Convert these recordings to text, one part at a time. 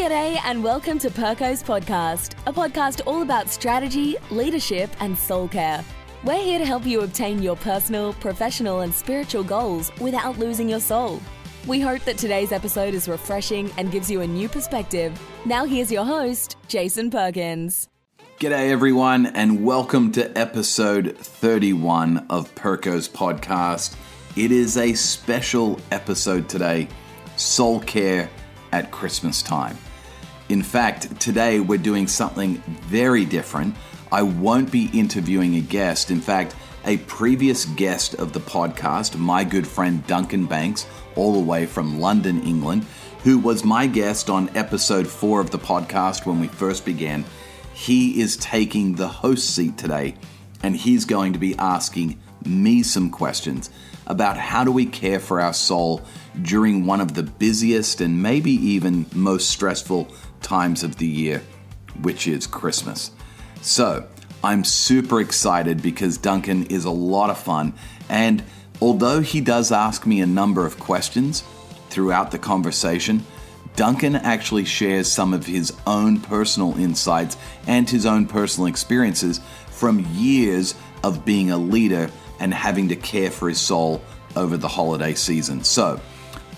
G'day, and welcome to Perko's Podcast, a podcast all about strategy, leadership, and soul care. We're here to help you obtain your personal, professional, and spiritual goals without losing your soul. We hope that today's episode is refreshing and gives you a new perspective. Now, here's your host, Jason Perkins. G'day, everyone, and welcome to episode 31 of Perko's podcast. It is a special episode today soul care at Christmas time. In fact, today we're doing something very different. I won't be interviewing a guest. In fact, a previous guest of the podcast, my good friend Duncan Banks, all the way from London, England, who was my guest on episode four of the podcast when we first began he is taking the host seat today and he's going to be asking me some questions about how do we care for our soul during one of the busiest and maybe even most stressful times of the year, which is Christmas. So, I'm super excited because Duncan is a lot of fun and although he does ask me a number of questions throughout the conversation, Duncan actually shares some of his own personal insights and his own personal experiences from years of being a leader and having to care for his soul over the holiday season. So,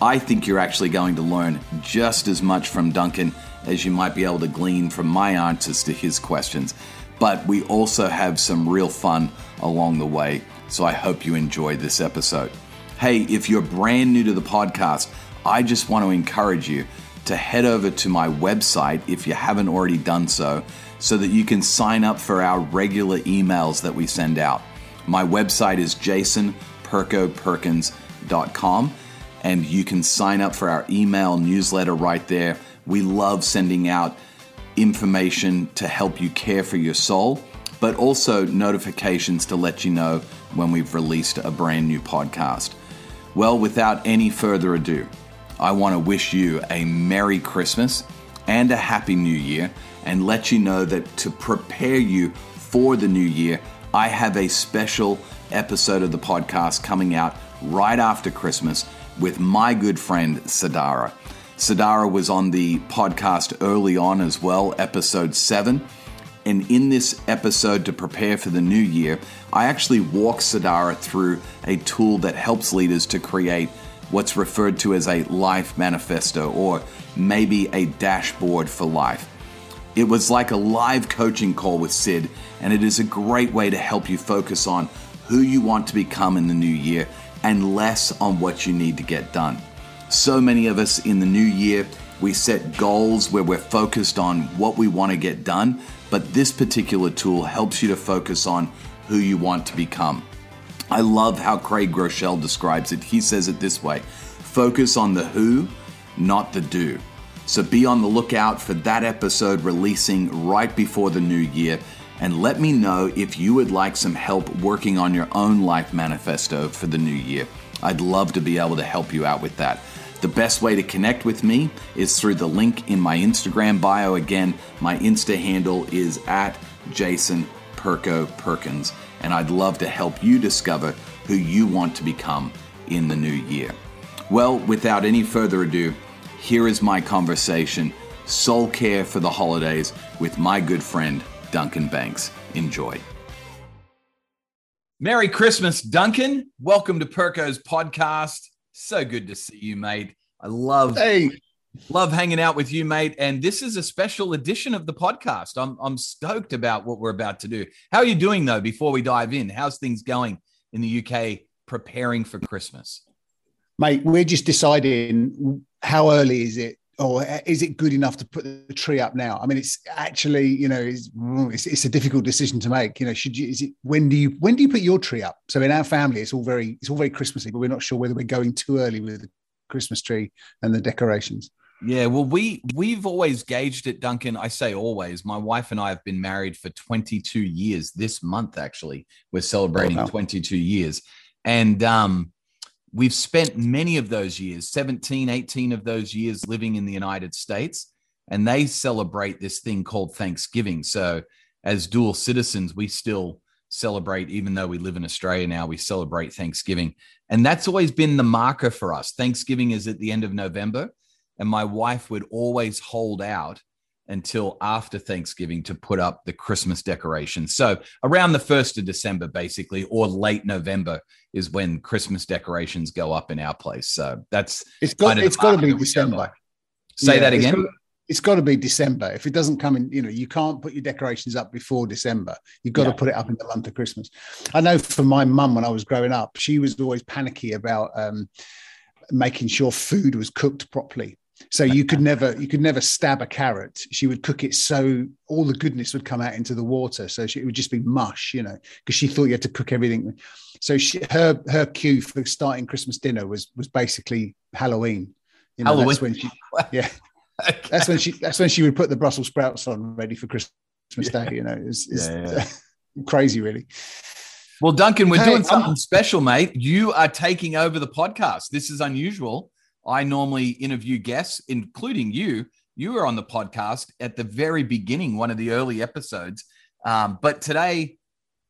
I think you're actually going to learn just as much from Duncan as you might be able to glean from my answers to his questions. But we also have some real fun along the way. So I hope you enjoy this episode. Hey, if you're brand new to the podcast, I just want to encourage you to head over to my website if you haven't already done so, so that you can sign up for our regular emails that we send out. My website is jasonperkoperkins.com, and you can sign up for our email newsletter right there. We love sending out information to help you care for your soul, but also notifications to let you know when we've released a brand new podcast. Well, without any further ado, I want to wish you a Merry Christmas and a Happy New Year and let you know that to prepare you for the new year, I have a special episode of the podcast coming out right after Christmas with my good friend Sadara. Sadara was on the podcast early on as well, episode 7. And in this episode, to prepare for the new year, I actually walk Sadara through a tool that helps leaders to create what's referred to as a life manifesto or maybe a dashboard for life. It was like a live coaching call with Sid, and it is a great way to help you focus on who you want to become in the new year and less on what you need to get done. So many of us in the new year, we set goals where we're focused on what we want to get done, but this particular tool helps you to focus on who you want to become. I love how Craig Groeschel describes it. He says it this way focus on the who, not the do. So be on the lookout for that episode releasing right before the new year. And let me know if you would like some help working on your own life manifesto for the new year. I'd love to be able to help you out with that. The best way to connect with me is through the link in my Instagram bio. Again, my Insta handle is at Jason Perko Perkins and I'd love to help you discover who you want to become in the new year. Well, without any further ado, here is my conversation Soul Care for the Holidays with my good friend, Duncan Banks. Enjoy. Merry Christmas, Duncan. Welcome to Perko's podcast. So good to see you, mate. I love hey. Love hanging out with you, mate. And this is a special edition of the podcast. I'm, I'm stoked about what we're about to do. How are you doing, though, before we dive in? How's things going in the UK preparing for Christmas? Mate, we're just deciding how early is it or is it good enough to put the tree up now? I mean, it's actually, you know, it's, it's, it's, a difficult decision to make. You know, should you, is it, when do you, when do you put your tree up? So in our family, it's all very, it's all very Christmassy, but we're not sure whether we're going too early with the Christmas tree and the decorations. Yeah, well, we we've always gauged it, Duncan. I say always. My wife and I have been married for 22 years. This month, actually, we're celebrating oh, wow. 22 years, and um, we've spent many of those years, 17, 18 of those years, living in the United States, and they celebrate this thing called Thanksgiving. So, as dual citizens, we still celebrate, even though we live in Australia now. We celebrate Thanksgiving, and that's always been the marker for us. Thanksgiving is at the end of November and my wife would always hold out until after Thanksgiving to put up the Christmas decorations. So around the 1st of December, basically, or late November is when Christmas decorations go up in our place. So that's it's got it's got to be December. Say yeah, that again. It's got, it's got, to be December. If it doesn't come in, you know, you can't put your decorations up before December. You've got yeah. to put it up in the month of Christmas. I know for my mum when I was growing up, she was always panicky about um, making sure food was cooked properly so you could never you could never stab a carrot. She would cook it so all the goodness would come out into the water. So she, it would just be mush, you know, because she thought you had to cook everything. So she, her her cue for starting Christmas dinner was was basically Halloween. You know, Halloween. That's when she, yeah. okay. That's when she that's when she would put the Brussels sprouts on ready for Christmas yeah. Day. You know, it's, it's yeah, yeah. crazy, really. Well, Duncan, we're hey, doing something special, mate. You are taking over the podcast. This is unusual. I normally interview guests, including you. You were on the podcast at the very beginning, one of the early episodes. Um, but today,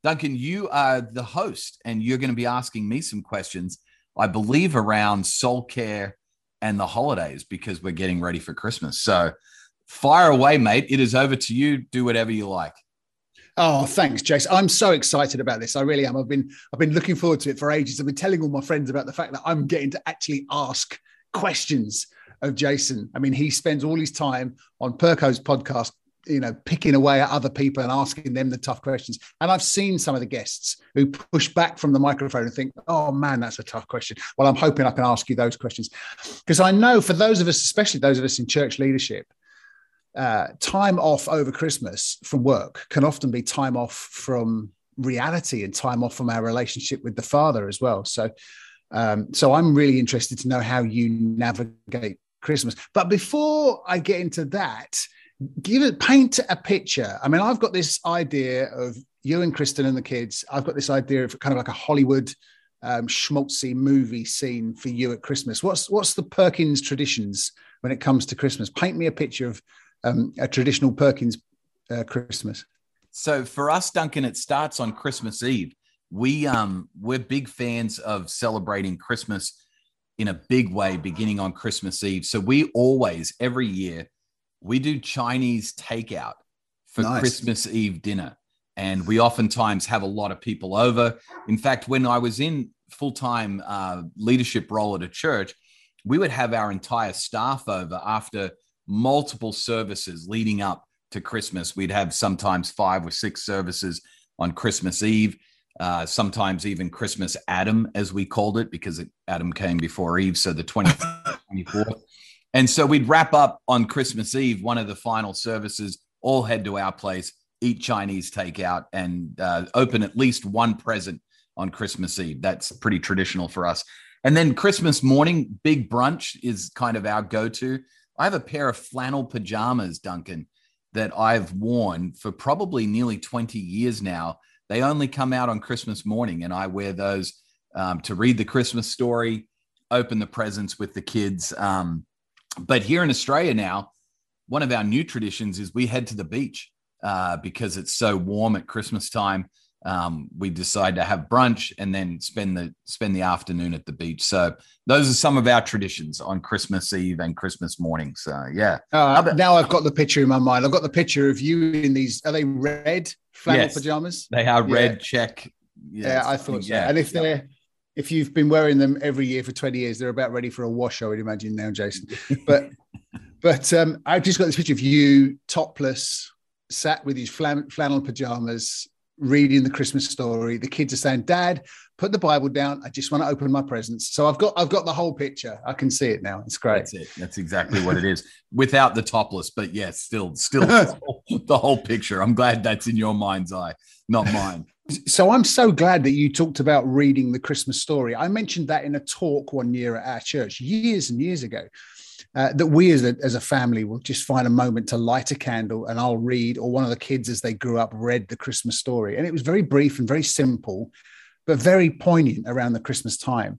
Duncan, you are the host, and you're going to be asking me some questions, I believe, around soul care and the holidays because we're getting ready for Christmas. So fire away, mate. It is over to you. Do whatever you like. Oh, thanks, Jace. I'm so excited about this. I really am. I've been I've been looking forward to it for ages. I've been telling all my friends about the fact that I'm getting to actually ask questions of Jason. I mean, he spends all his time on Perko's podcast, you know, picking away at other people and asking them the tough questions. And I've seen some of the guests who push back from the microphone and think, oh man, that's a tough question. Well, I'm hoping I can ask you those questions. Because I know for those of us, especially those of us in church leadership, uh, time off over Christmas from work can often be time off from reality and time off from our relationship with the Father as well. So um, so I'm really interested to know how you navigate Christmas. But before I get into that, give it paint a picture. I mean, I've got this idea of you and Kristen and the kids. I've got this idea of kind of like a Hollywood um, schmaltzy movie scene for you at Christmas. What's what's the Perkins traditions when it comes to Christmas? Paint me a picture of um, a traditional Perkins uh, Christmas. So for us, Duncan, it starts on Christmas Eve we um we're big fans of celebrating Christmas in a big way beginning on Christmas Eve. So we always every year we do Chinese takeout for nice. Christmas Eve dinner. And we oftentimes have a lot of people over. In fact, when I was in full time uh, leadership role at a church, we would have our entire staff over after multiple services leading up to Christmas. We'd have sometimes five or six services on Christmas Eve uh, sometimes even Christmas Adam, as we called it, because it, Adam came before Eve. So the 20th, 24th. And so we'd wrap up on Christmas Eve, one of the final services, all head to our place, eat Chinese takeout, and uh, open at least one present on Christmas Eve. That's pretty traditional for us. And then Christmas morning, big brunch is kind of our go to. I have a pair of flannel pajamas, Duncan, that I've worn for probably nearly 20 years now they only come out on Christmas morning, and I wear those um, to read the Christmas story, open the presents with the kids. Um, but here in Australia now, one of our new traditions is we head to the beach uh, because it's so warm at Christmas time. Um, we decide to have brunch and then spend the spend the afternoon at the beach. So those are some of our traditions on Christmas Eve and Christmas morning. So yeah. Uh, now I've got the picture in my mind. I've got the picture of you in these. Are they red flannel yes, pajamas? They are red yeah. check. Yeah, I thought so. Yeah, and if they're if you've been wearing them every year for 20 years, they're about ready for a wash, I would imagine now, Jason. But but um, I've just got this picture of you topless, sat with these flannel pajamas, reading the Christmas story. The kids are saying, Dad, put the Bible down. I just want to open my presents. So I've got I've got the whole picture. I can see it now. It's great. That's it. That's exactly what it is. Without the topless, but yes, still, still the whole picture. I'm glad that's in your mind's eye, not mine. So I'm so glad that you talked about reading the Christmas story. I mentioned that in a talk one year at our church years and years ago uh, that we as a, as a family will just find a moment to light a candle and I'll read, or one of the kids as they grew up read the Christmas story. And it was very brief and very simple, but very poignant around the Christmas time.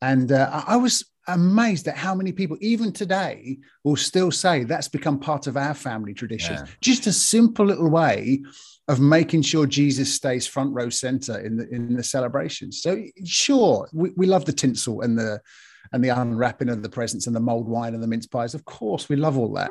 And uh, I was amazed at how many people, even today, will still say that's become part of our family tradition. Yeah. Just a simple little way of making sure Jesus stays front row center in the in the celebration. So sure, we, we love the tinsel and the and the unwrapping of the presents and the mulled wine and the mince pies. Of course, we love all that.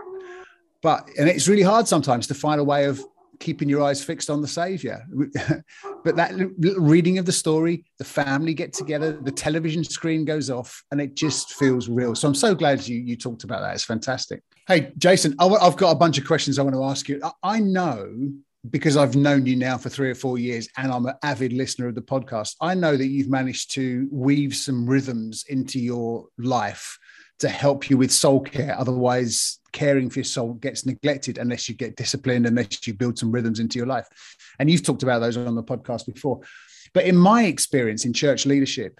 But and it's really hard sometimes to find a way of keeping your eyes fixed on the savior but that reading of the story the family get together the television screen goes off and it just feels real. So i'm so glad you you talked about that. It's fantastic. Hey jason i've got a bunch of questions i want to ask you. I know because I've known you now for three or four years and I'm an avid listener of the podcast, I know that you've managed to weave some rhythms into your life to help you with soul care. Otherwise, caring for your soul gets neglected unless you get disciplined, unless you build some rhythms into your life. And you've talked about those on the podcast before. But in my experience in church leadership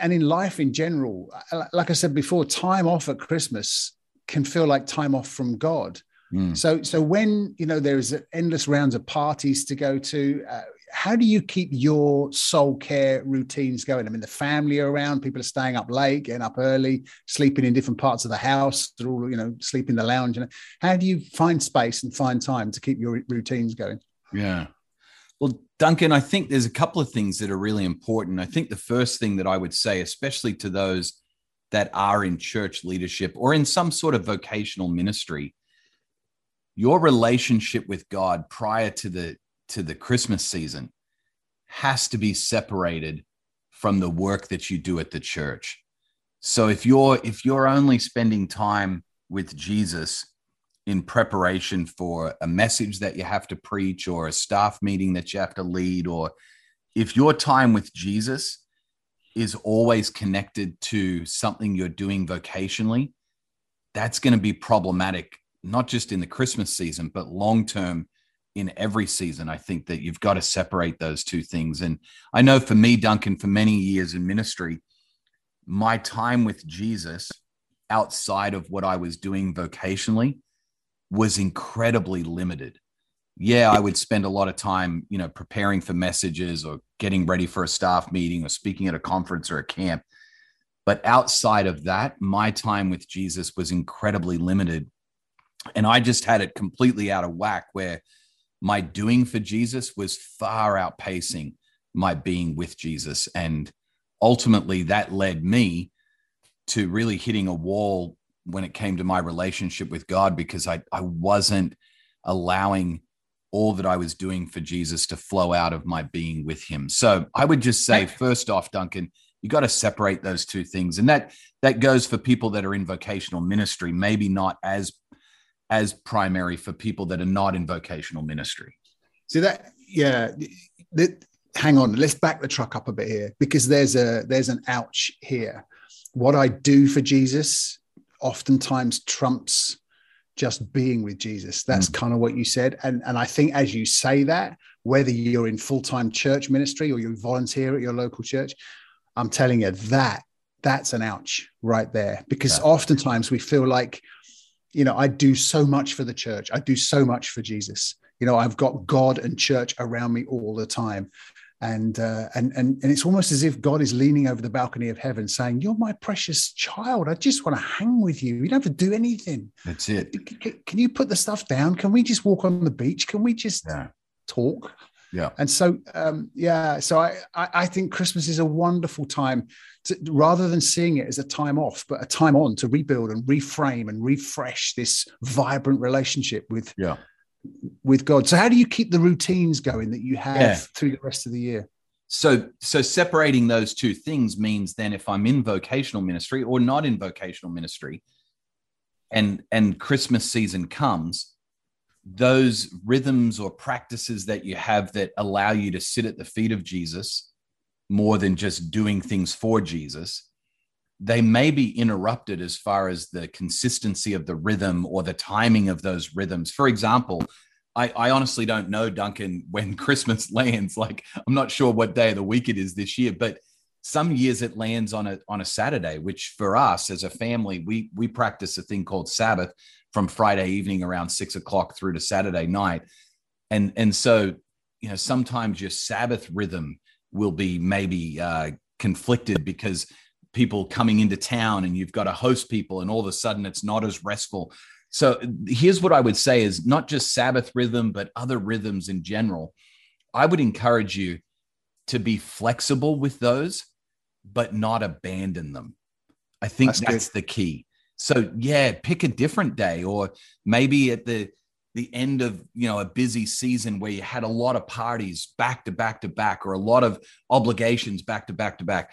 and in life in general, like I said before, time off at Christmas can feel like time off from God Mm. So, so when you know there's endless rounds of parties to go to, uh, how do you keep your soul care routines going? I mean, the family are around, people are staying up late, getting up early, sleeping in different parts of the house. They're all you know, sleep in the lounge. And how do you find space and find time to keep your routines going? Yeah. Well, Duncan, I think there's a couple of things that are really important. I think the first thing that I would say, especially to those that are in church leadership or in some sort of vocational ministry, your relationship with God prior to the to the Christmas season has to be separated from the work that you do at the church. So if you're if you're only spending time with Jesus in preparation for a message that you have to preach or a staff meeting that you have to lead or if your time with Jesus is always connected to something you're doing vocationally, that's going to be problematic not just in the Christmas season, but long term in every season. I think that you've got to separate those two things. And I know for me, Duncan, for many years in ministry, my time with Jesus outside of what I was doing vocationally was incredibly limited. Yeah, I would spend a lot of time, you know, preparing for messages or getting ready for a staff meeting or speaking at a conference or a camp. But outside of that, my time with Jesus was incredibly limited and I just had it completely out of whack where my doing for Jesus was far outpacing my being with Jesus. And ultimately, that led me to really hitting a wall when it came to my relationship with God because I, I wasn't allowing all that I was doing for Jesus to flow out of my being with him. So I would just say, first off, Duncan, you got to separate those two things. And that that goes for people that are in vocational ministry, maybe not as as primary for people that are not in vocational ministry. So that yeah, that, hang on, let's back the truck up a bit here because there's a there's an ouch here. What I do for Jesus oftentimes trumps just being with Jesus. That's mm. kind of what you said. And, and I think as you say that, whether you're in full time church ministry or you volunteer at your local church, I'm telling you that that's an ouch right there. Because yeah. oftentimes we feel like you know, I do so much for the church. I do so much for Jesus. You know, I've got God and church around me all the time. And, uh, and and and it's almost as if God is leaning over the balcony of heaven, saying, "You're my precious child. I just want to hang with you. You don't have to do anything. That's it. Can, can you put the stuff down? Can we just walk on the beach? Can we just yeah. talk?" Yeah. And so, um, yeah, so I, I, I think Christmas is a wonderful time to, rather than seeing it as a time off, but a time on to rebuild and reframe and refresh this vibrant relationship with, yeah. with God. So how do you keep the routines going that you have yeah. through the rest of the year? So, so separating those two things means then if I'm in vocational ministry or not in vocational ministry, and and Christmas season comes, those rhythms or practices that you have that allow you to sit at the feet of Jesus more than just doing things for Jesus, they may be interrupted as far as the consistency of the rhythm or the timing of those rhythms. For example, I, I, honestly don't know, Duncan, when Christmas lands. Like, I'm not sure what day of the week it is this year, but some years it lands on a on a Saturday, which for us as a family, we we practice a thing called Sabbath, from Friday evening around six o'clock through to Saturday night. And, and so, you know, sometimes your Sabbath rhythm will be maybe uh, conflicted because people coming into town and you've got to host people and all of a sudden it's not as restful. So here's what i would say is not just sabbath rhythm but other rhythms in general. I would encourage you to be flexible with those but not abandon them. I think that's, that's the key so yeah pick a different day or maybe at the the end of you know a busy season where you had a lot of parties back to back to back or a lot of obligations back to back to back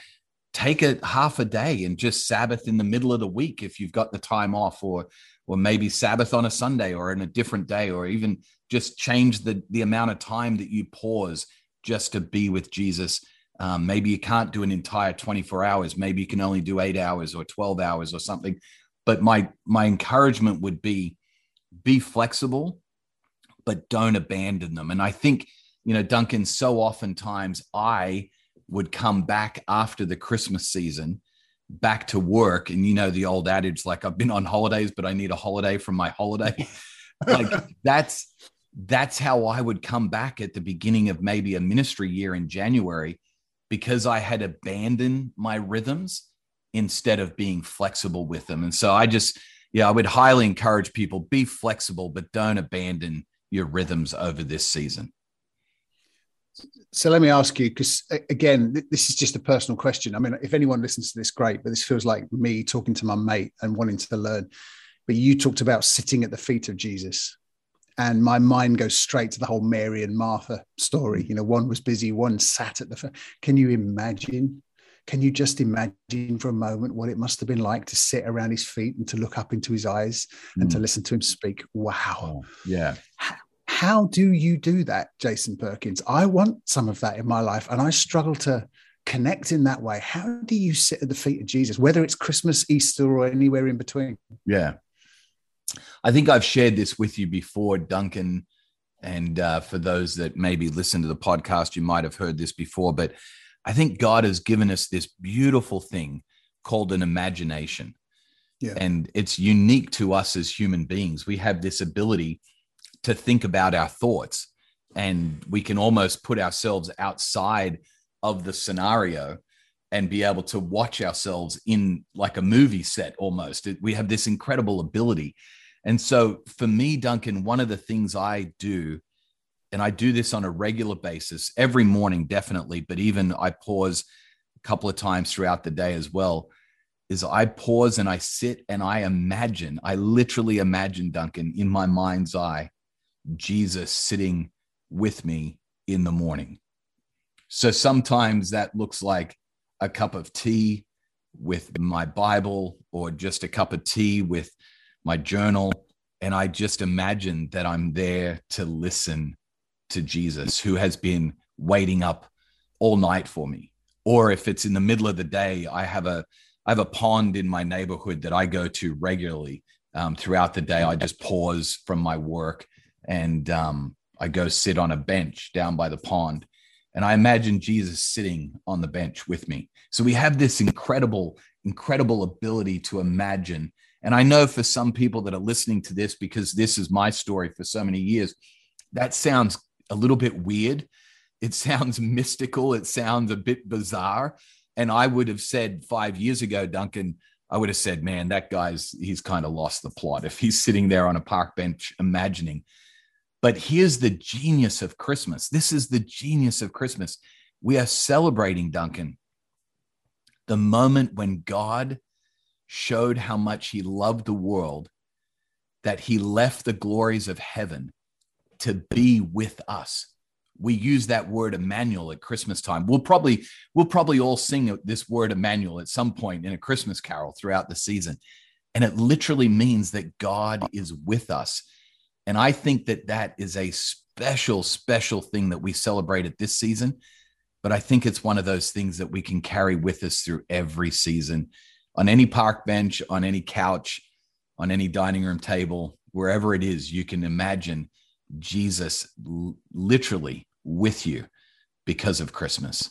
take a half a day and just sabbath in the middle of the week if you've got the time off or or maybe sabbath on a sunday or in a different day or even just change the the amount of time that you pause just to be with jesus. Um, maybe you can't do an entire 24 hours. Maybe you can only do eight hours or 12 hours or something but my my encouragement would be be flexible, but don't abandon them. And I think, you know, Duncan, so oftentimes I would come back after the Christmas season back to work. And you know, the old adage, like I've been on holidays, but I need a holiday from my holiday. like that's that's how I would come back at the beginning of maybe a ministry year in January because I had abandoned my rhythms instead of being flexible with them. And so I just yeah, I would highly encourage people be flexible, but don't abandon your rhythms over this season. So let me ask you, because again, this is just a personal question. I mean, if anyone listens to this, great, but this feels like me talking to my mate and wanting to learn. But you talked about sitting at the feet of Jesus, and my mind goes straight to the whole Mary and Martha story. You know, one was busy, one sat at the. Can you imagine can you just imagine for a moment what it must have been like to sit around his feet and to look up into his eyes mm. and to hmm. listen to him speak? Wow. Oh, yeah. How, do you do that, Jason Perkins? I want some of that in my life and I struggle to connect in that way. How do you sit at the feet of Jesus, whether it's Christmas, Easter, or anywhere in between? Yeah. I think I've shared this with you before, Duncan. And uh, for those that maybe listen to the podcast, you might have heard this before, but I think God has given us this beautiful thing called an imagination. Yeah. And it's unique to us as human beings. We have this ability to think about our thoughts and we can almost put ourselves outside of the scenario and be able to watch ourselves in like a movie set almost. We have this incredible ability. And so for me, Duncan, one of the things I do and I do this on a regular basis every morning, definitely, but even I pause a couple of times throughout the day as well. Is I pause and I sit and I imagine, I literally imagine, Duncan, in my mind's eye, Jesus sitting with me in the morning. So sometimes that looks like a cup of tea with my Bible or just a cup of tea with my journal. And I just imagine that I'm there to listen to Jesus who has been waiting up all night for me. Or if it's in the middle of the day, I have a I have a pond in my neighborhood that I go to regularly um, throughout the day. I just pause from my work and um, I go sit on a bench down by the pond. And I imagine Jesus sitting on the bench with me. So we have this incredible, incredible ability to imagine. And I know for some people that are listening to this, because this is my story for so many years, that sounds a little bit weird. It sounds mystical. It sounds a bit bizarre. And I would have said five years ago, Duncan, I would have said, man, that guy's, he's kind of lost the plot if he's sitting there on a park bench imagining. But here's the genius of Christmas. This is the genius of Christmas. We are celebrating, Duncan, the moment when God showed how much he loved the world that he left the glories of heaven to be with us. We use that word Emmanuel at Christmas time. We'll probably we'll probably all sing this word Emmanuel at some point in a Christmas carol throughout the season. And it literally means that God is with us. And I think that that is a special special thing that we celebrate at this season, but I think it's one of those things that we can carry with us through every season on any park bench, on any couch, on any dining room table, wherever it is, you can imagine Jesus literally with you because of Christmas.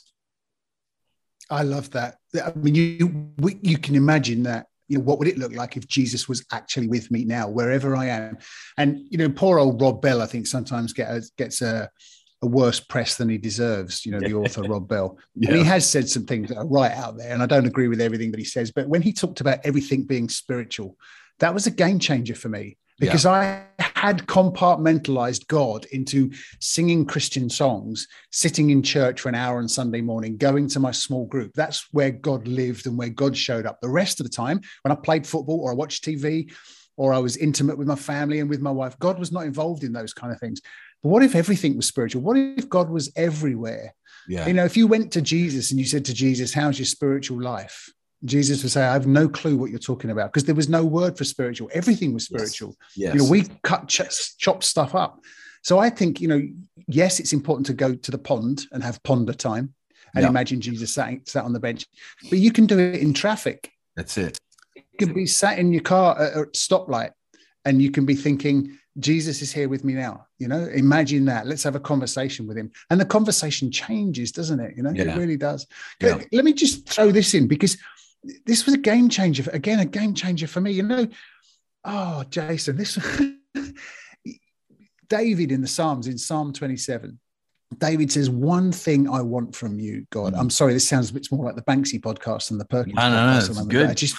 I love that. I mean, you you can imagine that. You know, what would it look like if Jesus was actually with me now, wherever I am? And you know, poor old Rob Bell, I think sometimes get gets a a worse press than he deserves. You know, the author Rob Bell, Yeah. and he has said some things that are right out there, and I don't agree with everything that he says. But when he talked about everything being spiritual, that was a game changer for me because I had compartmentalized God into singing Christian songs, sitting in church for an hour on Sunday morning, going to my small group. That's where God lived and where God showed up. The rest of the time, when I played football or I watched TV or I was intimate with my family and with my wife, God was not involved in those kind of things. But what if everything was spiritual? What if God was everywhere? Yeah. You know, if you went to Jesus and you said to Jesus, How's your spiritual life? Jesus would say, I have no clue what you're talking about because there was no word for spiritual. Everything was spiritual. yes. You know, we cut ch- chop stuff up. So I think, you know, yes, it's important to go to the pond and have ponder time and Yeah. imagine Jesus sat, sat on the bench, but you can do it in traffic. That's it. You can be sat in your car at a stoplight and you can be thinking, Jesus is here with me now. You know, imagine that. Let's have a conversation with him. And the conversation changes, doesn't it? You know, Yeah. it really does. Yeah. Let me just throw this in because this was a game changer. Again, a game changer for me. You know, oh, Jason, this David in the Psalms, in Psalm 27. David says, One thing I want from you, God. Mhm. I'm sorry, this sounds a bit more like the Banksy podcast than the Perkins No, no, no, podcast. it's good. Just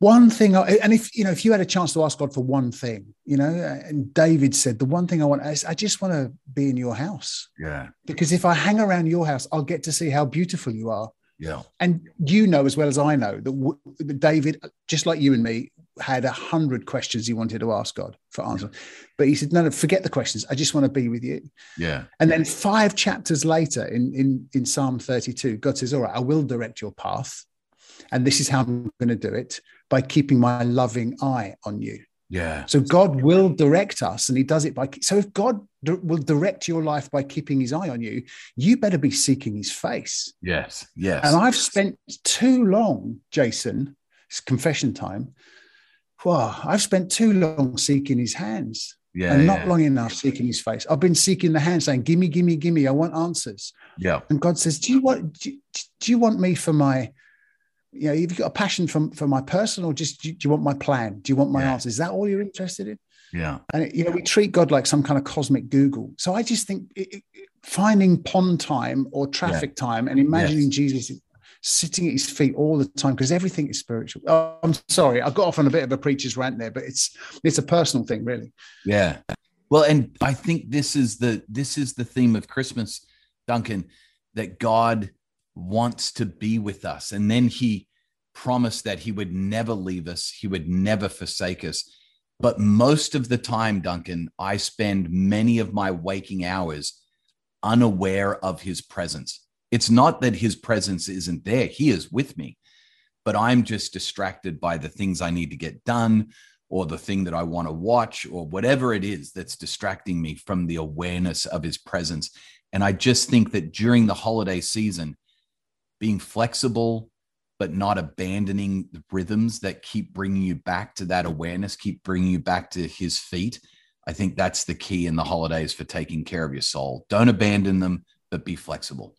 one thing, I, and if you know, if you had a chance to ask God for one thing, you know, and David said, the one thing I want is I just want to be in your house Yeah. because if I hang around your house, I'll get to see how beautiful you are. Yeah. And you know as well as I know that, w- that David, just like you and me, had a hundred questions he wanted to ask God for answers, but he said, "No, no, forget the questions. I just want to be with you." Yeah. And then five chapters later, in in in Psalm thirty-two, God says, "All right, I will direct your path, and this is how I'm going to do it by keeping my loving eye on you." Yeah. So God will direct us, and He does it by. So if God di- will direct your life by keeping His eye on you, you better be seeking His face. Yes. Yes. And I've spent too long, Jason. It's confession time. Wow, I've spent too long seeking His hands, yeah. and not yeah. long enough seeking His face. I've been seeking the hand, saying, "Gimme, gimme, gimme. I want answers." Yeah. And God says, "Do you want? Do do you want me for my?" You know, have you got a passion for, for my person, or just do you, want my plan? Do you want my Yeah. answer? Is that all you're interested in? Yeah. And you know, we treat God like some kind of cosmic Google. So I just think it, it- finding pond time or traffic time and imagining Yes. Jesus sitting at his feet all the time because everything is spiritual. Oh, I'm sorry, I got off on a bit of a preacher's rant there, but it's it's a personal thing, really. Yeah. Well, and I think this is the this is the theme of Christmas, Duncan, that God wants to be with us. And then he promised that he would never leave us, he would never forsake us. But most of the time, Duncan, I spend many of my waking hours unaware of his presence. It's not that his presence isn't there, he is with me, but I'm just distracted by the things I need to get done or the thing that I want to watch or whatever it is that's distracting me from the awareness of his presence. And I just think that during the holiday season, being flexible, but not abandoning the rhythms that keep bringing you back to that awareness, keep bringing you back to his feet. I think that's the key in the holidays for taking care of your soul. Don't abandon them, but be flexible.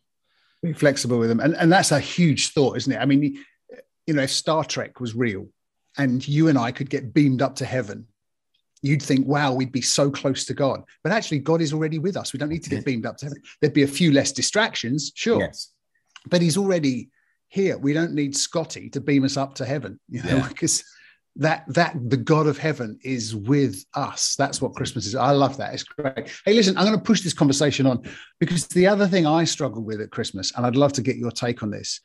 Be flexible with them. And, and that's a huge thought, isn't it? I mean, you know, if Star Trek was real and you and I could get beamed up to heaven, you'd think, wow, we'd be so close to God. But actually, God is already with us. We don't need to get beamed up to heaven. There'd be a few less distractions, sure, Yes. But He's already here. We don't need Scotty to beam us up to heaven, you know, Yeah. because that that the God of heaven is with us. That's what Christmas is. I love that. It's great. Hey, listen, I'm going to push this conversation on because the other thing I struggle with at Christmas, and I'd love to get your take on this,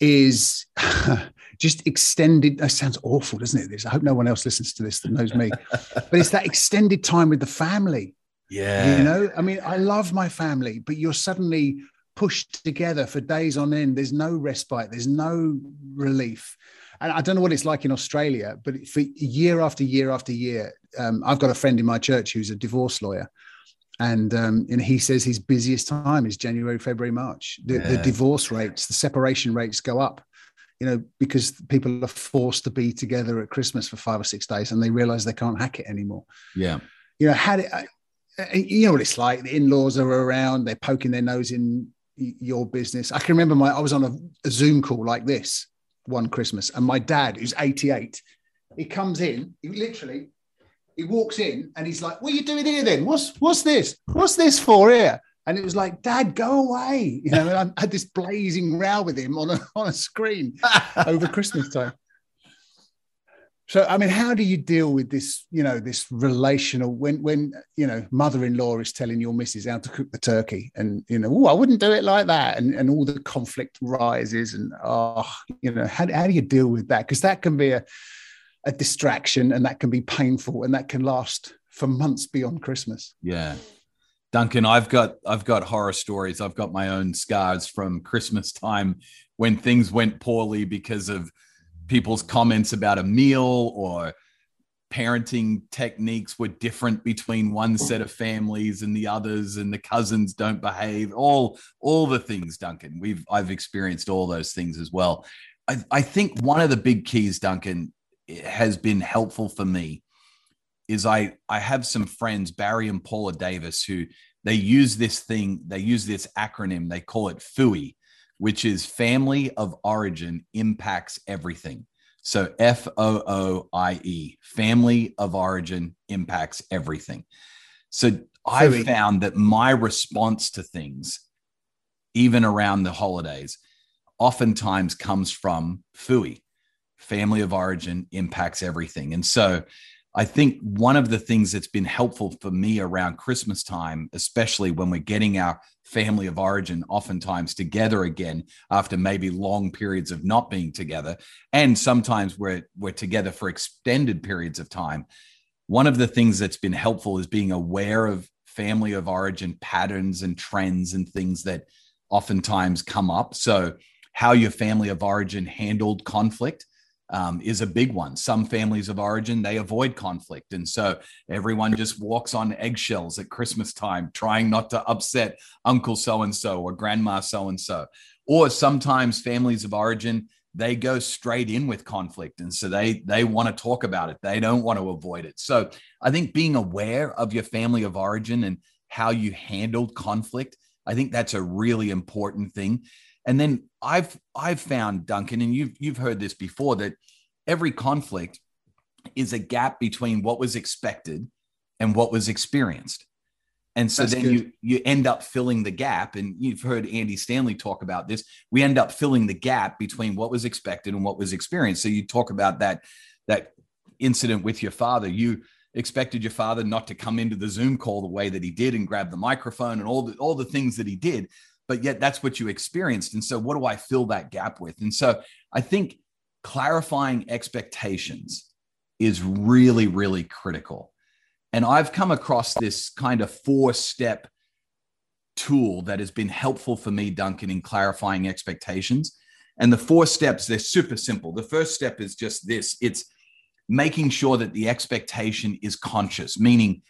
is just extended. That sounds awful, doesn't it? This. I hope no one else listens to this that knows me, but it's that extended time with the family. Yeah. You know, I mean, I love my family, but you're suddenly pushed together for days on end. There's no respite, there's no relief. And I don't know what it's like in Australia, but for year after year after year, um, I've got a friend in my church who's a divorce lawyer. And, um, and he says his busiest time is January, February, March. The, the divorce rates, the separation rates go up, you know, because people are forced to be together at Christmas for five or six days and they realize they can't hack it anymore Yeah. you know, had it, uh, you know what it's like. The in-laws are around; they're poking their nose in your business. I can remember my I was on a, a Zoom call like this one Christmas, and my dad, who's 88, he comes in, he literally, he walks in and he's like, "What are you doing here then? What's what's this? What's this for here?" And it was like, Dad, go away. You know, and I had this blazing row with him on a, on a screen over Christmas time. So, I mean, how do you deal with this, you know, this relational when, when, you know, mother in law is telling your missus how to cook the turkey and, you know, oh, I wouldn't do it like that. And, and all the conflict rises. And, oh, you know, how, how do you deal with that? Because that can be a, a distraction and that can be painful and that can last for months beyond Christmas. Yeah. Duncan, I've got I've got horror stories. I've got my own scars from Christmas time when things went poorly because of people's comments about a meal or parenting techniques were different between one set of families and the others and the cousins don't behave. All all the things duncan. We've i've experienced all those things as well. I, I think one of the big keys duncan has been helpful for me is I I have some friends, Barry and Paula Davis, who they use this thing, they use this acronym, they call it FOOIE, which is Family of Origin Impacts Everything. So F O O I E, Family of Origin Impacts Everything. So I've found that my response to things, even around the holidays, oftentimes comes from FOOIE, Family of Origin Impacts Everything. And so I think one of the things that's been helpful for me around Christmas time, especially when we're getting our family of origin oftentimes together again after maybe long periods of not being together, and sometimes we're we're together for extended periods of time. One of the things that's been helpful is being aware of family of origin patterns and trends and things that oftentimes come up. So, how your family of origin handled conflict um, is a big one. Some families of origin, they avoid conflict. And so everyone just walks on eggshells at Christmas time, trying not to upset uncle so and so or grandma so and so. Or sometimes families of origin, they go straight in with conflict. And so they, they want to talk about it, they don't want to avoid it. So I think being aware of your family of origin and how you handled conflict, I think that's a really important thing. And then I've I've found Duncan, and you've you've heard this before that every conflict is a gap between what was expected and what was experienced. And so That's then good. you you end up filling the gap. And you've heard Andy Stanley talk about this. We end up filling the gap between what was expected and what was experienced. So you talk about that that incident with your father. You expected your father not to come into the Zoom call the way that he did and grab the microphone and all the all the things that he did but yet that's what you experienced. And so, what do I fill that gap with? And so, I think clarifying expectations is really, really critical. And I've come across this kind of four step tool that has been helpful for me, Duncan, in clarifying expectations. And the four steps, they're super simple. The first step is just this it's making sure that the expectation is conscious, meaning,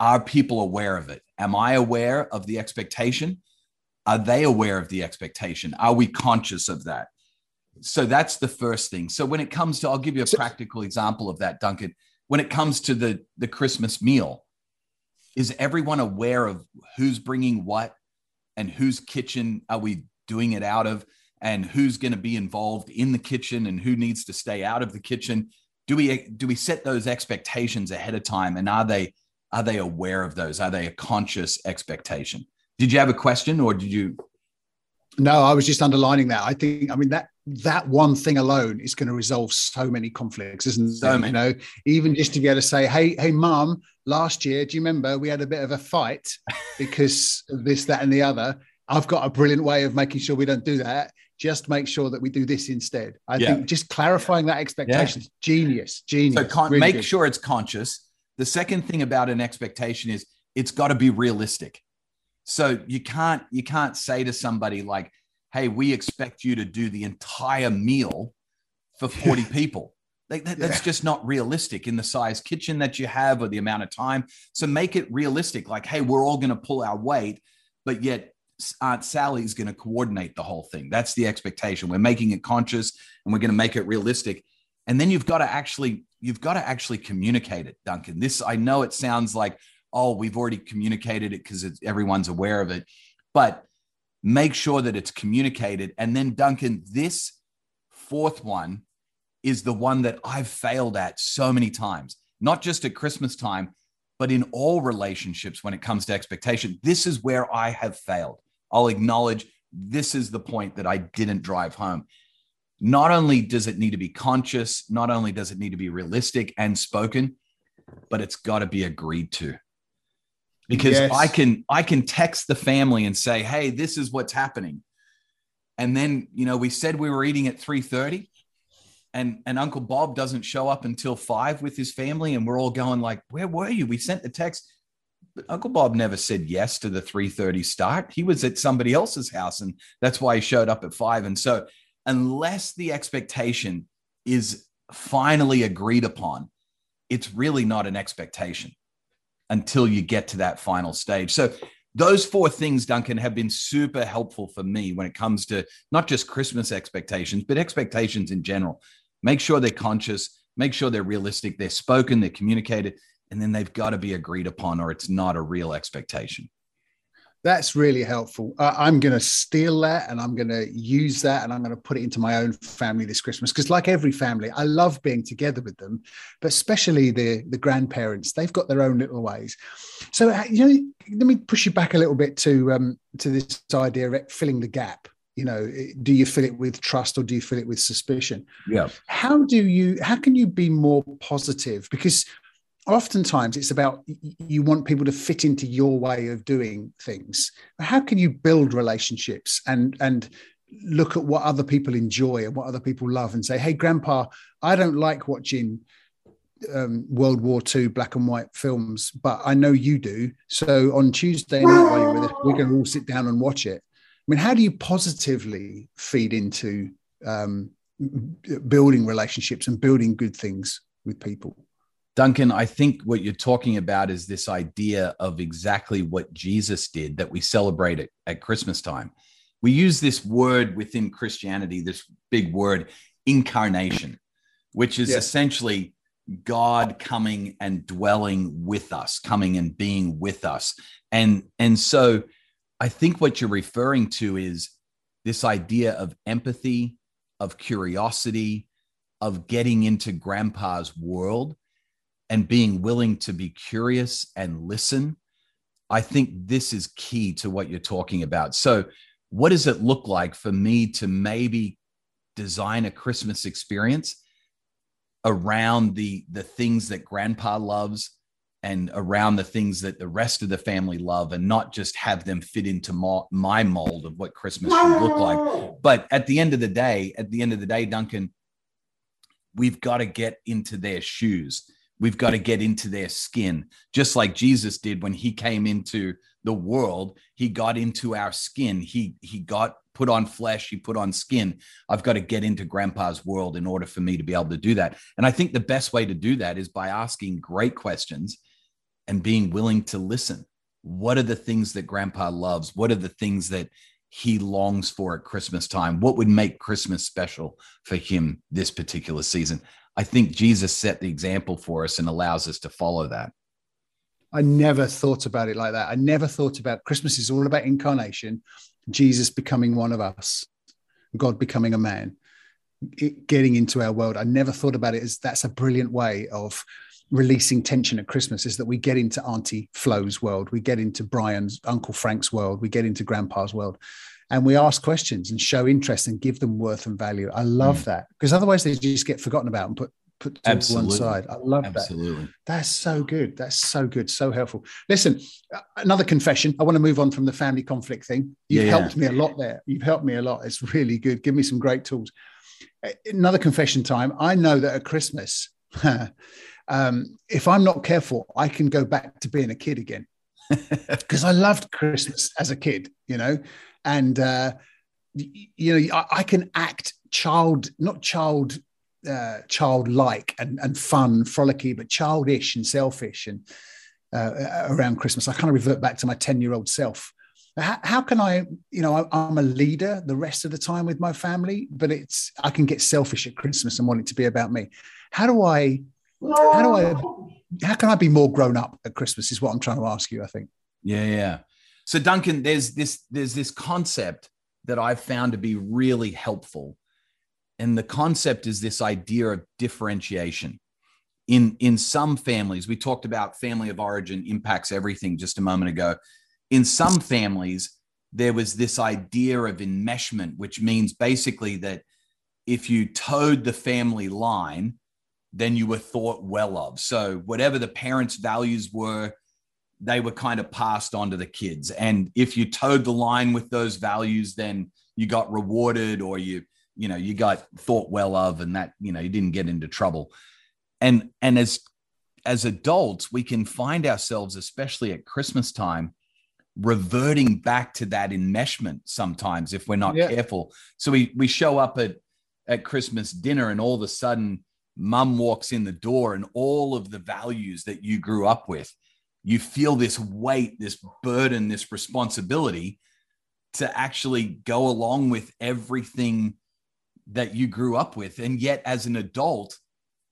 are people aware of it? Am I aware of the expectation? Are they aware of the expectation? Are we conscious of that? So that's the first thing. So when it comes to, I'll give you a practical example of that, Duncan. When it comes to the the Christmas meal, is everyone aware of who's bringing what and whose kitchen are we doing it out of and who's going to be involved in the kitchen and who needs to stay out of the kitchen? Do we do we set those expectations ahead of time and are they are they aware of those? Are they a conscious expectation? Did you have a question or did you? No, I was just underlining that. I think, I mean, that that one thing alone is going to resolve so many conflicts, isn't so it? Many. You know, even just to be able to say, "Hey, hey, mom, last year, do you remember we had a bit of a fight because of this, that, and the other?" I've got a brilliant way of making sure we don't do that. Just make sure that we do this instead. I yeah. think just clarifying that expectation is genius, genius. So con- really make good. sure it's conscious. The second thing about an expectation is it's got to be realistic. So you can't you can't say to somebody like, "Hey, we expect you to do the entire meal for 40 people." Like that, that's just not realistic in the size kitchen that you have or the amount of time. So make it realistic. Like, hey, we're all going to pull our weight, but yet Aunt Sally's going to coordinate the whole thing. That's the expectation. We're making it conscious and we're going to make it realistic. And then you've got to actually you've got to actually communicate it, Duncan. This I know it sounds like oh, we've already communicated it because everyone's aware of it. But make sure that it's communicated. And then, Duncan, this fourth one is the one that I've failed at so many times. not just at Christmas time, but in all relationships when it comes to expectation. This is where I have failed. I'll acknowledge this is the point that I didn't drive home. Not only does it need to be conscious, not only does it need to be realistic and spoken, but it's got to be agreed to. Because yes. I can I can text the family and say, "Hey, this is what's happening." And then, you know, we said we were eating at 3:30 and and Uncle Bob doesn't show up until 5 with his family and we're all going like, "Where were you? We sent the text but Uncle Bob never said yes to the 3:30 start. He was at somebody else's house and that's why he showed up at 5 and so unless the expectation is finally agreed upon, it's really not an expectation until you get to that final stage. So those four things, Duncan, have been super helpful for me when it comes to not just Christmas expectations, but expectations in general. Make sure they're conscious, make sure they're realistic, they're spoken, they're communicated, and then they've got to be agreed upon, or it's not a real expectation. That's really helpful. Uh, I'm going to steal that and I'm going to use that and I'm going to put it into my own family this Christmas. Because, like every family, I love being together with them, but especially the, the grandparents, they've got their own little ways. So, uh, you know, let me push you back a little bit to um, to this idea of filling the gap. You know, do you fill it with trust or do you fill it with suspicion? Yeah. How do you? How can you be more positive? Because oftentimes it's about you want people to fit into your way of doing things. How can you build relationships and and look at what other people enjoy and what other people love and say hey grandpa i don't like watching um, world war ii black and white films but i know you do. So on tuesday night we're going to all sit down and watch it. I mean how do you positively feed into um, building relationships and building good things with people Duncan, I think what you're talking about is this idea of exactly what Jesus did that we celebrate at, at Christmas time. We use this word within Christianity, this big word, incarnation, which is yes. essentially God coming and dwelling with us, coming and being with us. And, and so I think what you're referring to is this idea of empathy, of curiosity, of getting into grandpa's world and being willing to be curious and listen, I think this is key to what you're talking about. So, what does it look like for me to maybe design a Christmas experience around the the things that grandpa loves and around the things that the rest of the family love and not just have them fit into my, my mold of what Christmas should look like. But at the end of the day, at the end of the day, Duncan, we've got to get into their shoes We've got to get into their skin, just like Jesus did when he came into the world. He got into our skin. He he got put on flesh. He put on skin. I've got to get into Grandpa's world in order for me to be able to do that. And I think the best way to do that is by asking great questions and being willing to listen. What are the things that Grandpa loves? What are the things that he longs for at Christmas time? What would make Christmas special for him this particular season? I think Jesus set the example for us and allows us to follow that. I never thought about it like that. I never thought about Christmas is all about incarnation, Jesus becoming one of us, God becoming a man, getting into our world. I never thought about it as that's a brilliant way of releasing tension at Christmas is that we get into Auntie Flo's world, we get into Brian's Uncle Frank's world, we get into Grandpa's world and we ask questions and show interest and give them worth and value. I love mm. that because otherwise they just get forgotten about and put put to Absolutely. one side. I love Absolutely. that. That's so good. That's so good. So helpful. Listen, uh, another confession. I want to move on from the family conflict thing. You've yeah, helped yeah. me a lot there. You've helped me a lot. It's really good. Give me some great tools. Uh, another confession time. I know that at Christmas, um, if I'm not careful, I can go back to being a kid again because I loved Christmas as a kid, you know, and uh, you know I, I, can act child, not child, uh, childlike and and fun, frolicky, but childish and selfish and uh, around Christmas. I kind of revert back to my ten year old self. How, how, can I, you know, I'm a leader the rest of the time with my family, but it's I can get selfish at Christmas and want it to be about me. How do I? How do I? How can I be more grown up at Christmas? Is what I'm trying to ask you. I think. Yeah, yeah. So Duncan, there's this there's this concept that I've found to be really helpful. And the concept is this idea of differentiation. in in some families we talked about family of origin impacts everything just a moment ago in some families there was this idea of enmeshment which means basically that if you towed the family line then you were thought well of so whatever the parents values were they were kind of passed on to the kids. And if you towed the line with those values then you got rewarded or you you know you got thought well of and that you know you didn't get into trouble. And and as as adults we can find ourselves especially at christmas time reverting back to that enmeshment sometimes if we're not yeah. careful. So we we show up at at christmas dinner and all of a sudden mum walks in the door and all of the values that you grew up with you feel this weight this burden this responsibility to actually go along with everything that you grew up with and yet as an adult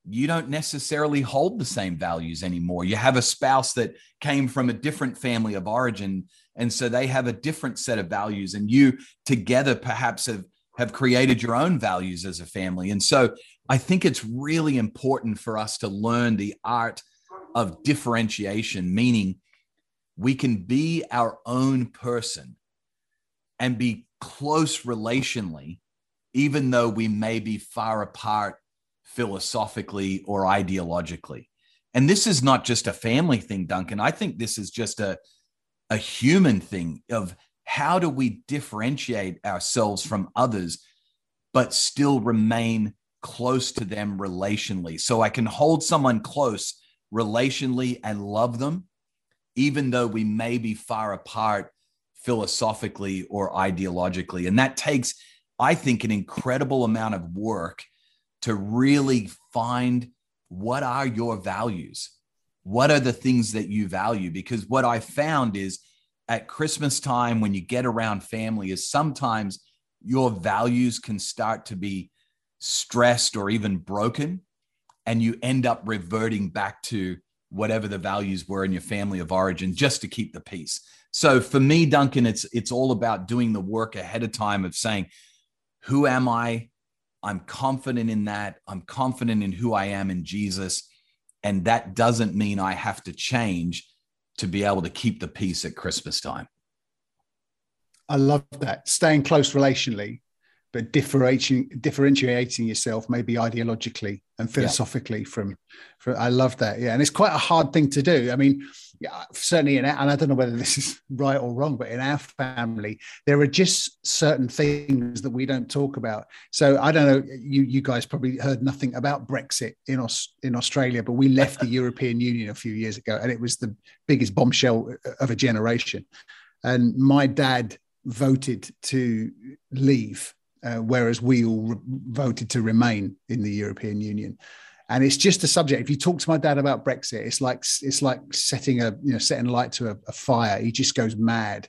you don't necessarily hold the same values anymore. You have a spouse that came from a different family of origin. And so they have a different set of values. And you together perhaps have, have created your own values as a family. And so I think it's really important for us to learn the art of differentiation, meaning we can be our own person and be close relationally, even though we may be far apart philosophically or ideologically. And this is not just a family thing, Duncan. I think this is just a, a human thing of how do we differentiate ourselves from others, but still remain close to them relationally. So I can hold someone close relationally and love them, even though we may be far apart philosophically or ideologically. And that takes, I think, an incredible amount of work to really find what are your values? What are the things that you value? Because what I found is at Christmas time, when you get around family, is sometimes your values can start to be stressed or even broken. And you end up reverting back to whatever the values were in your family of origin just to keep the peace. So for me, Duncan, it's it's all about doing the work ahead of time of saying, who am I? I'm confident in that. I'm confident in who I am in Jesus. And that doesn't mean I have to change to be able to keep the peace at Christmas time. I love that. Staying close relationally, but differentiating differentiating yourself maybe ideologically and philosophically yeah. from, from I love that. Yeah. And it's quite a hard thing to do. I mean, yeah, certainly in and I don't know whether this is right or wrong, but in our family, there are just certain things that we don't talk about. So I don't know, you you guys probably heard nothing about Brexit in Aus, in Australia, but we left the European Union a few years ago, and it was the biggest bombshell of a generation. And my dad voted to leave, uh, whereas we all re- voted to remain in the European Union and it's just a subject. If you talk to my dad about Brexit, it's like it's like setting a you know setting light to a, a fire. He just goes mad,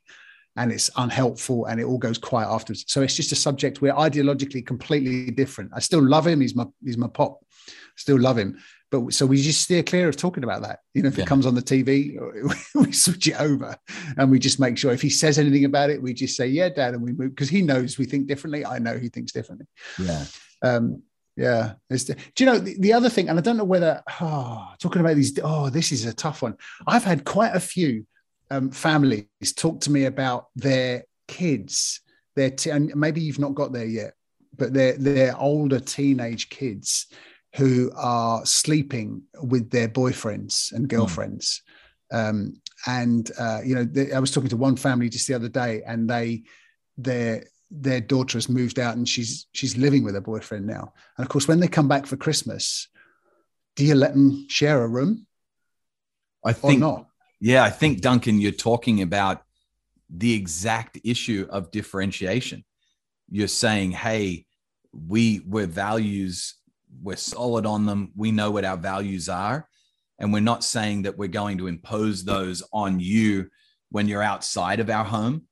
and it's unhelpful, and it all goes quiet afterwards. So it's just a subject we're ideologically completely different. I still love him. He's my he's my pop. Still love him. But so we just steer clear of talking about that. You know, if yeah. it comes on the TV, we switch it over, and we just make sure if he says anything about it, we just say, "Yeah, Dad," and we move because he knows we think differently. I know he thinks differently. Yeah. Um, yeah. Do you know the, the, other thing? And I don't know whether oh, talking about these. Oh, this is a tough one. I've had quite a few um, families talk to me about their kids. Their t- and maybe you've not got there yet, but they're they're older teenage kids who are sleeping with their boyfriends and hmm. girlfriends. Mm. Um, and uh, you know, they, I was talking to one family just the other day, and they their their daughter has moved out and she's she's living with her boyfriend now. And of course, when they come back for Christmas, do you let them share a room? I think not. Yeah, I think Duncan, you're talking about the exact issue of differentiation. You're saying, hey, we we're values, we're solid on them. We know what our values are. And we're not saying that we're going to impose those on you when you're outside of our home.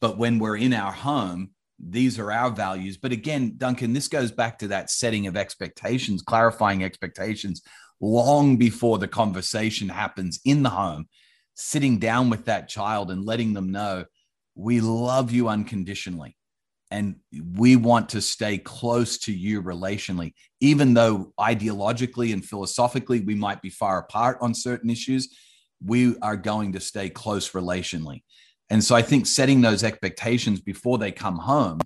But when we're in our home, these are our values. But again, Duncan, this goes back to that setting of expectations, clarifying expectations long before the conversation happens in the home, sitting down with that child and letting them know we love you unconditionally. And we want to stay close to you relationally even though ideologically and philosophically we might be far apart on certain issues we are going to stay close relationally. And so i think setting those expectations before they come home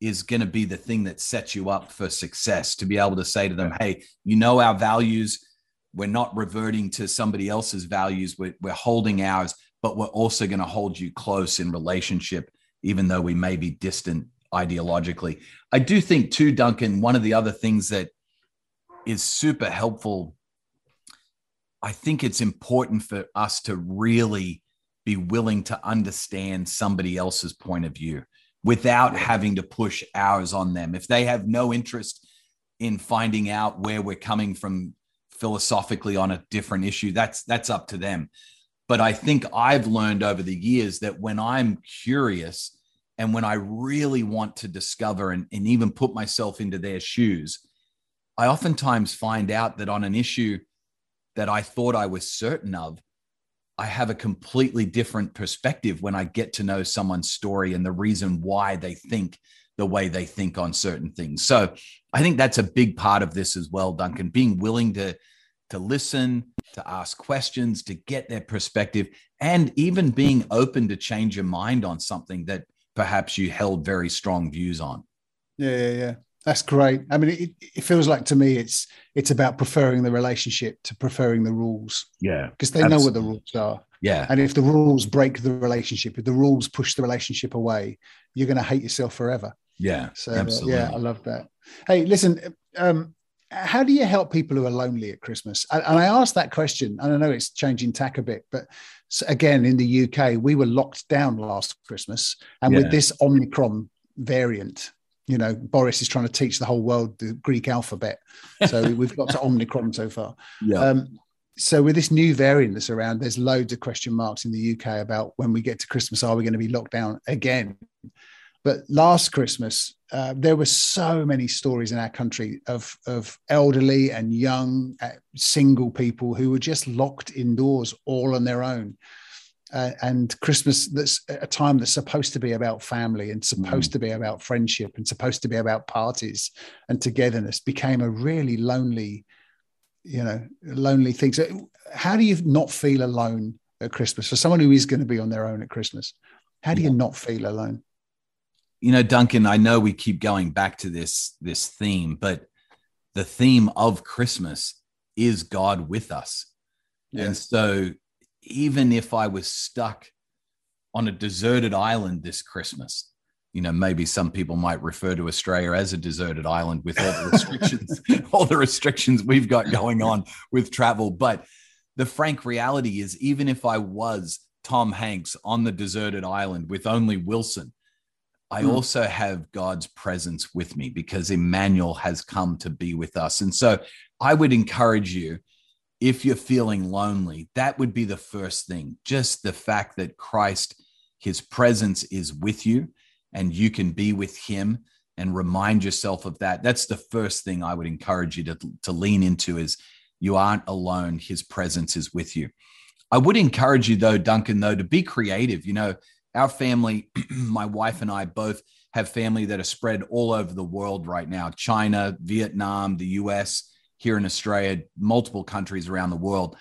is going to be the thing that sets you up for success to be able to say to them hey you know our values. We're not reverting to somebody else's values. We're, we're holding ours but we're also going to hold you close in relationship even though we may be distant ideologically. I do think, too, Duncan, one of the other things that is super helpful, I think it's important for us to really be willing to understand somebody else's point of view without having to push ours on them. If they have no interest in finding out where we're coming from philosophically on a different issue, that's that's up to them. But I think I've learned over the years that when I'm curious, and when I really want to discover and, and even put myself into their shoes, I oftentimes find out that on an issue that I thought I was certain of, I have a completely different perspective when I get to know someone's story and the reason why they think the way they think on certain things. So I think that's a big part of this as well, Duncan, being willing to to listen, to ask questions, to get their perspective, and even being open to change your mind on something that perhaps you held very strong views on. Yeah, yeah, yeah. That's great. I mean, it, it feels like to me it's it's about preferring the relationship to preferring the rules. Yeah, because they absolutely. know what the rules are. Yeah, and if the rules break the relationship, if the rules push the relationship away, you're going to hate yourself forever. Yeah, so absolutely. Uh, yeah, I love that. Hey, listen, um, how do you help people who are lonely at Christmas? And, and I asked that question, and I know it's changing tack a bit, but again, in the UK, we were locked down last Christmas, and yeah. with this Omicron variant, you know, Boris is trying to teach the whole world the Greek alphabet. So we've got to Omicron so far. Yeah. Um, so with this new variant that's around, there's loads of question marks in the UK about when we get to Christmas, are we going to be locked down again? But last Christmas, uh, there were so many stories in our country of of elderly and young uh, single people who were just locked indoors all on their own. Uh, and Christmas, that's a time that's supposed to be about family and supposed mm. to be about friendship and supposed to be about parties and togetherness, became a really lonely, you know, lonely thing. So, how do you not feel alone at Christmas for someone who is going to be on their own at Christmas? How do you not feel alone? You know, Duncan, I know we keep going back to this this theme, but the theme of Christmas is God with us. Yes. And so even if I was stuck on a deserted island this Christmas, you know, maybe some people might refer to Australia as a deserted island with all the restrictions, all the restrictions we've got going on with travel. But the frank reality is, even if I was Tom Hanks on the deserted island with only Wilson, I mm. also have God's presence with me because Emmanuel has come to be with us. And so I would encourage you, if you're feeling lonely, that would be the first thing. Just the fact that Christ, his presence is with you and you can be with him and remind yourself of that. That's the first thing I would encourage you to, to lean into is you aren't alone. His presence is with you. I would encourage you though, Duncan, though, to be creative. You know, our family, my wife and I both have family that are spread all over the world right now China, Vietnam, the US, here in Australia, multiple countries around the world.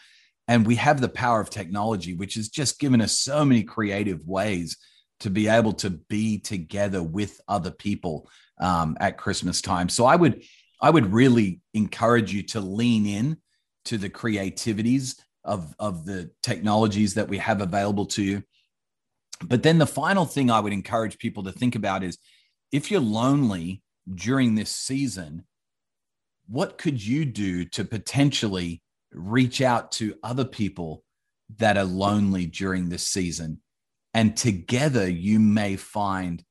And we have the power of technology, which has just given us so many creative ways to be able to be together with other people um, at Christmas time. So I would, I would really encourage you to lean in to the creativities of, of the technologies that we have available to you but then the final thing I would encourage people to think about is if you're lonely during this season, what could you do to potentially reach out to other people that are lonely during this season? And together you may find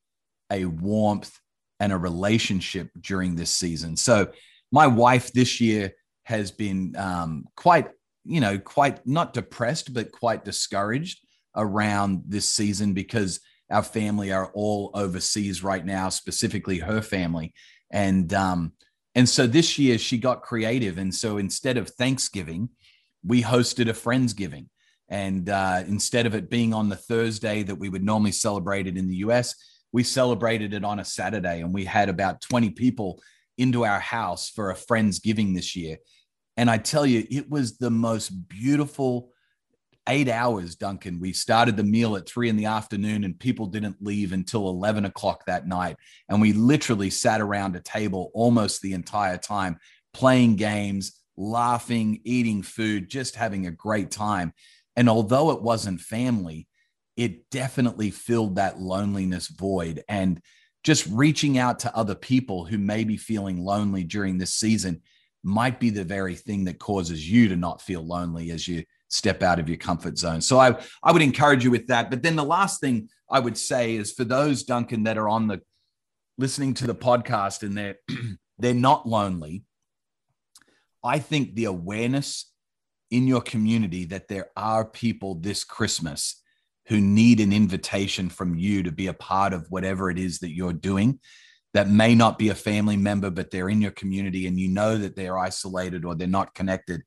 a warmth and a relationship during this season. So, my wife this year has been um, quite, you know, quite not depressed, but quite discouraged around this season because our family are all overseas right now, specifically her family. And um, and so this year she got creative. And so instead of Thanksgiving, we hosted a Friendsgiving. And uh, instead of it being on the Thursday that we would normally celebrate it in the US, we celebrated it on a Saturday and we had about 20 people into our house for a friend's giving this year. And I tell you, it was the most beautiful eight hours, Duncan. We started the meal at three in the afternoon and people didn't leave until 11 o'clock that night. And we literally sat around a table almost the entire time, playing games, laughing, eating food, just having a great time. And although it wasn't family, it definitely filled that loneliness void. And just reaching out to other people who may be feeling lonely during this season might be the very thing that causes you to not feel lonely as you step out of your comfort zone. So I, I would encourage you with that. But then the last thing I would say is for those, Duncan, that are on the listening to the podcast and they're they're not lonely. I think the awareness in your community that there are people this Christmas who need an invitation from you to be a part of whatever it is that you're doing that may not be a family member, but they're in your community and you know that they're isolated or they're not connected.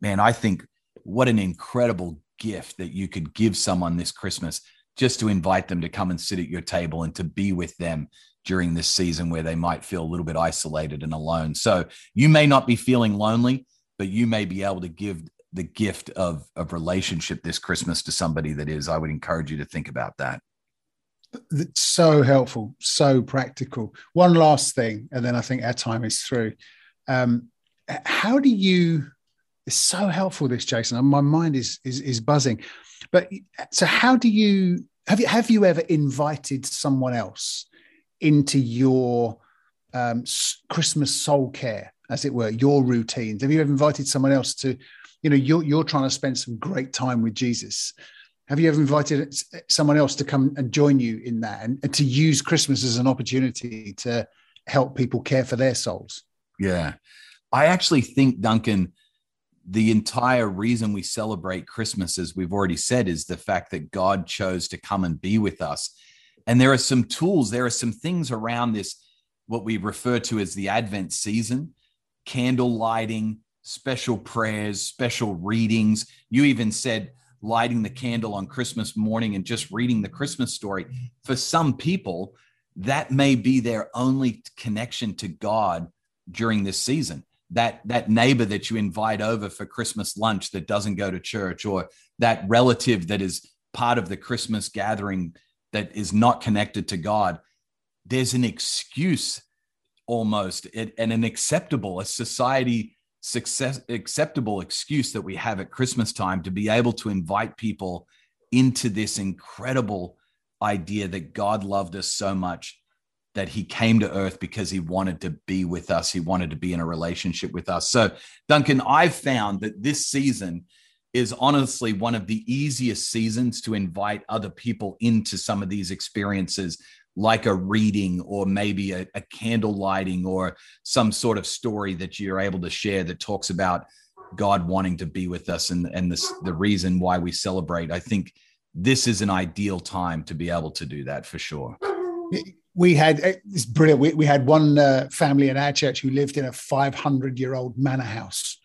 Man, I think what an incredible gift that you could give someone this Christmas just to invite them to come and sit at your table and to be with them during this season where they might feel a little bit isolated and alone. So you may not be feeling lonely, but you may be able to give the gift of of relationship this Christmas to somebody that is. I would encourage you to think about that. That's so helpful, so practical. One last thing, and then I think our time is through. Um, how do you? It's so helpful, this Jason. My mind is is is buzzing. But so, how do you have you have you ever invited someone else into your um, Christmas soul care, as it were, your routines? Have you ever invited someone else to you know you're you're trying to spend some great time with jesus have you ever invited someone else to come and join you in that and, and to use christmas as an opportunity to help people care for their souls yeah i actually think duncan the entire reason we celebrate christmas as we've already said is the fact that god chose to come and be with us and there are some tools there are some things around this what we refer to as the advent season candle lighting special prayers, special readings. You even said lighting the candle on Christmas morning and just reading the Christmas story. For some people, that may be their only connection to God during this season. That that neighbor that you invite over for Christmas lunch that doesn't go to church, or that relative that is part of the Christmas gathering that is not connected to God, there's an excuse almost and an acceptable, a society success acceptable excuse that we have at Christmas time to be able to invite people into this incredible idea that God loved us so much that he came to earth because he wanted to be with us. He wanted to be in a relationship with us. So, Duncan, I've found that this season is honestly one of the easiest seasons to invite other people into some of these experiences like a reading or maybe a, a, candle lighting or some sort of story that you're able to share that talks about God wanting to be with us and, and this, the reason why we celebrate. I think this is an ideal time to be able to do that for sure. We had it's brilliant. We, we had one uh, family in our church who lived in a 500 year old manor house.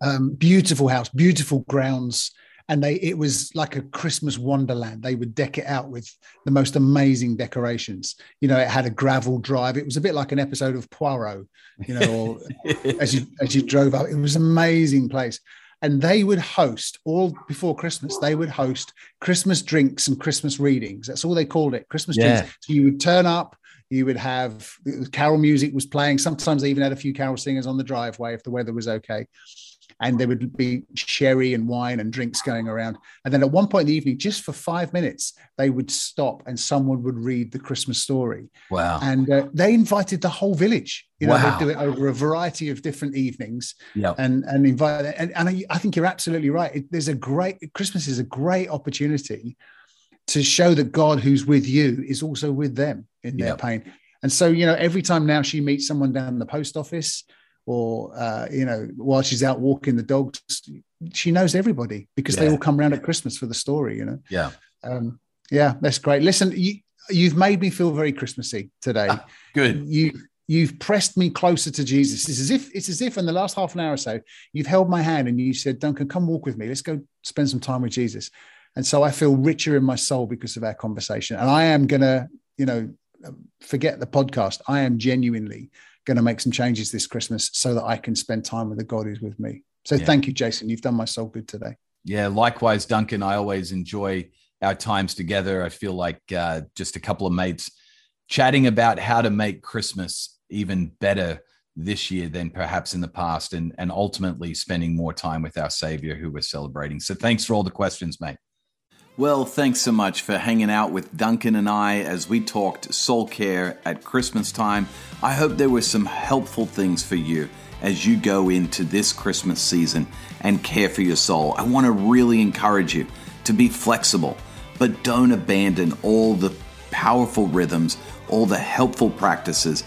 Um, beautiful house, beautiful grounds. And they it was like a christmas wonderland. They would deck it out with the most amazing decorations. You know it had a gravel drive. It was a bit like an episode of poirot you know or as you as you drove up. It was an amazing place and they would host all before christmas they would host christmas drinks and christmas readings. That's all they called it christmas yeah. drinks. So you would turn up you would have carol music was playing. Sometimes they even had a few carol singers on the driveway if the weather was okay and there would be sherry and wine and drinks going around. And then at one point in the evening, just for five minutes, they would stop and someone would read the Christmas story. Wow. And uh, they invited the whole village. You know, wow. they'd do it over a variety of different evenings yep. and, and invite. And, and I, I think you're absolutely right. It, there's a great, Christmas is a great opportunity to show that God who's with you is also with them in their yep. pain. And so, you know, every time now she meets someone down in the post office, or uh, you know while she's out walking the dogs she knows everybody because yeah. they all come around at christmas for the story you know? Yeah. Um, yeah that's great. Listen you, you've made me feel very christmassy today. Ah, good. You you've pressed me closer to jesus. It's as if it's as if in the last half an hour or so you've held my hand and you said duncan come walk with me. Let's go spend some time with jesus. And so I feel richer in my soul because of our conversation. And I am going to, you know, forget the podcast. I am genuinely going to make some changes this Christmas so that I can spend time with the God who's with me. So yeah. thank you, Jason. You've done my soul good today. Yeah, likewise, Duncan. I always enjoy our times together. I feel like uh, just a couple of mates chatting about how to make Christmas even better this year than perhaps in the past, and and ultimately spending more time with our Savior who we're celebrating. So thanks for all the questions, mate. Well, thanks so much for hanging out with Duncan and I as we talked soul care at Christmas time. I hope there were some helpful things for you as you go into this Christmas season and care for your soul. I want to really encourage you to be flexible, but don't abandon all the powerful rhythms, all the helpful practices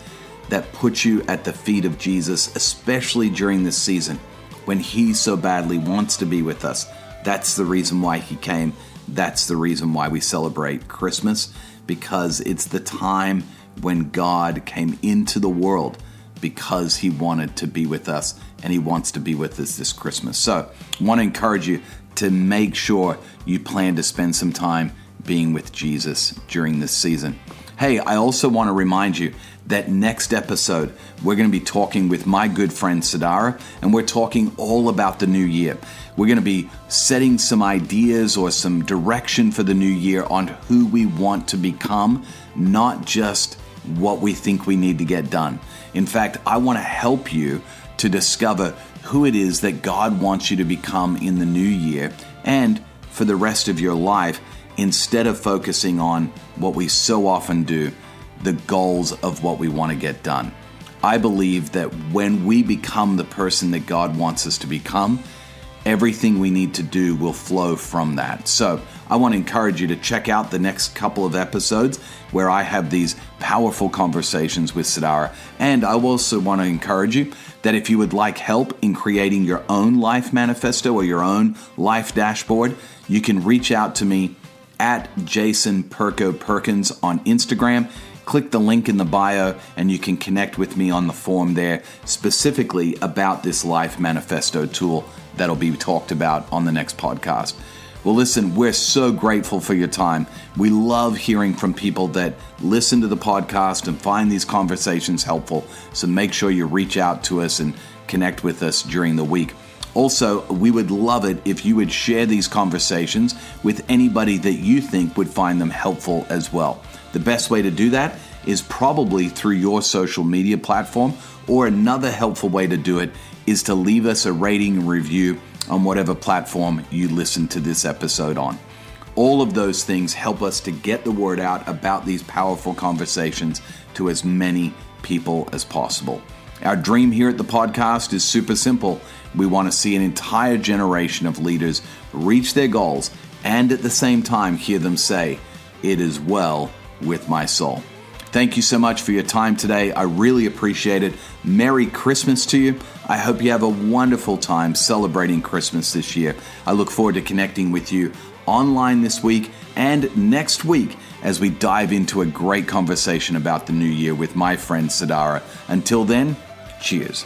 that put you at the feet of Jesus, especially during this season when He so badly wants to be with us. That's the reason why He came. That's the reason why we celebrate Christmas, because it's the time when God came into the world because He wanted to be with us and He wants to be with us this Christmas. So, I want to encourage you to make sure you plan to spend some time being with Jesus during this season. Hey, I also want to remind you that next episode, we're going to be talking with my good friend Sadara, and we're talking all about the new year. We're going to be setting some ideas or some direction for the new year on who we want to become, not just what we think we need to get done. In fact, I want to help you to discover who it is that God wants you to become in the new year and for the rest of your life instead of focusing on what we so often do the goals of what we want to get done. I believe that when we become the person that God wants us to become, everything we need to do will flow from that. So, I want to encourage you to check out the next couple of episodes where I have these powerful conversations with Sadara. And I also want to encourage you that if you would like help in creating your own life manifesto or your own life dashboard, you can reach out to me at Jason Perko Perkins on Instagram click the link in the bio and you can connect with me on the form there specifically about this Life Manifesto tool that'll be talked about on the next podcast. Well, listen, we're so grateful for your time. We love hearing from people that listen to the podcast and find these conversations helpful. So make sure you reach out to us and connect with us during the week. Also, we would love it if you would share these conversations with anybody that you think would find them helpful as well. The best way to do that is probably through your social media platform, or another helpful way to do it is to leave us a rating and review on whatever platform you listen to this episode on. All of those things help us to get the word out about these powerful conversations to as many people as possible. Our dream here at the podcast is super simple. We want to see an entire generation of leaders reach their goals and at the same time hear them say, It is well with my soul. Thank you so much for your time today. I really appreciate it. Merry Christmas to you. I hope you have a wonderful time celebrating Christmas this year. I look forward to connecting with you online this week and next week as we dive into a great conversation about the new year with my friend Sadara. Until then, cheers.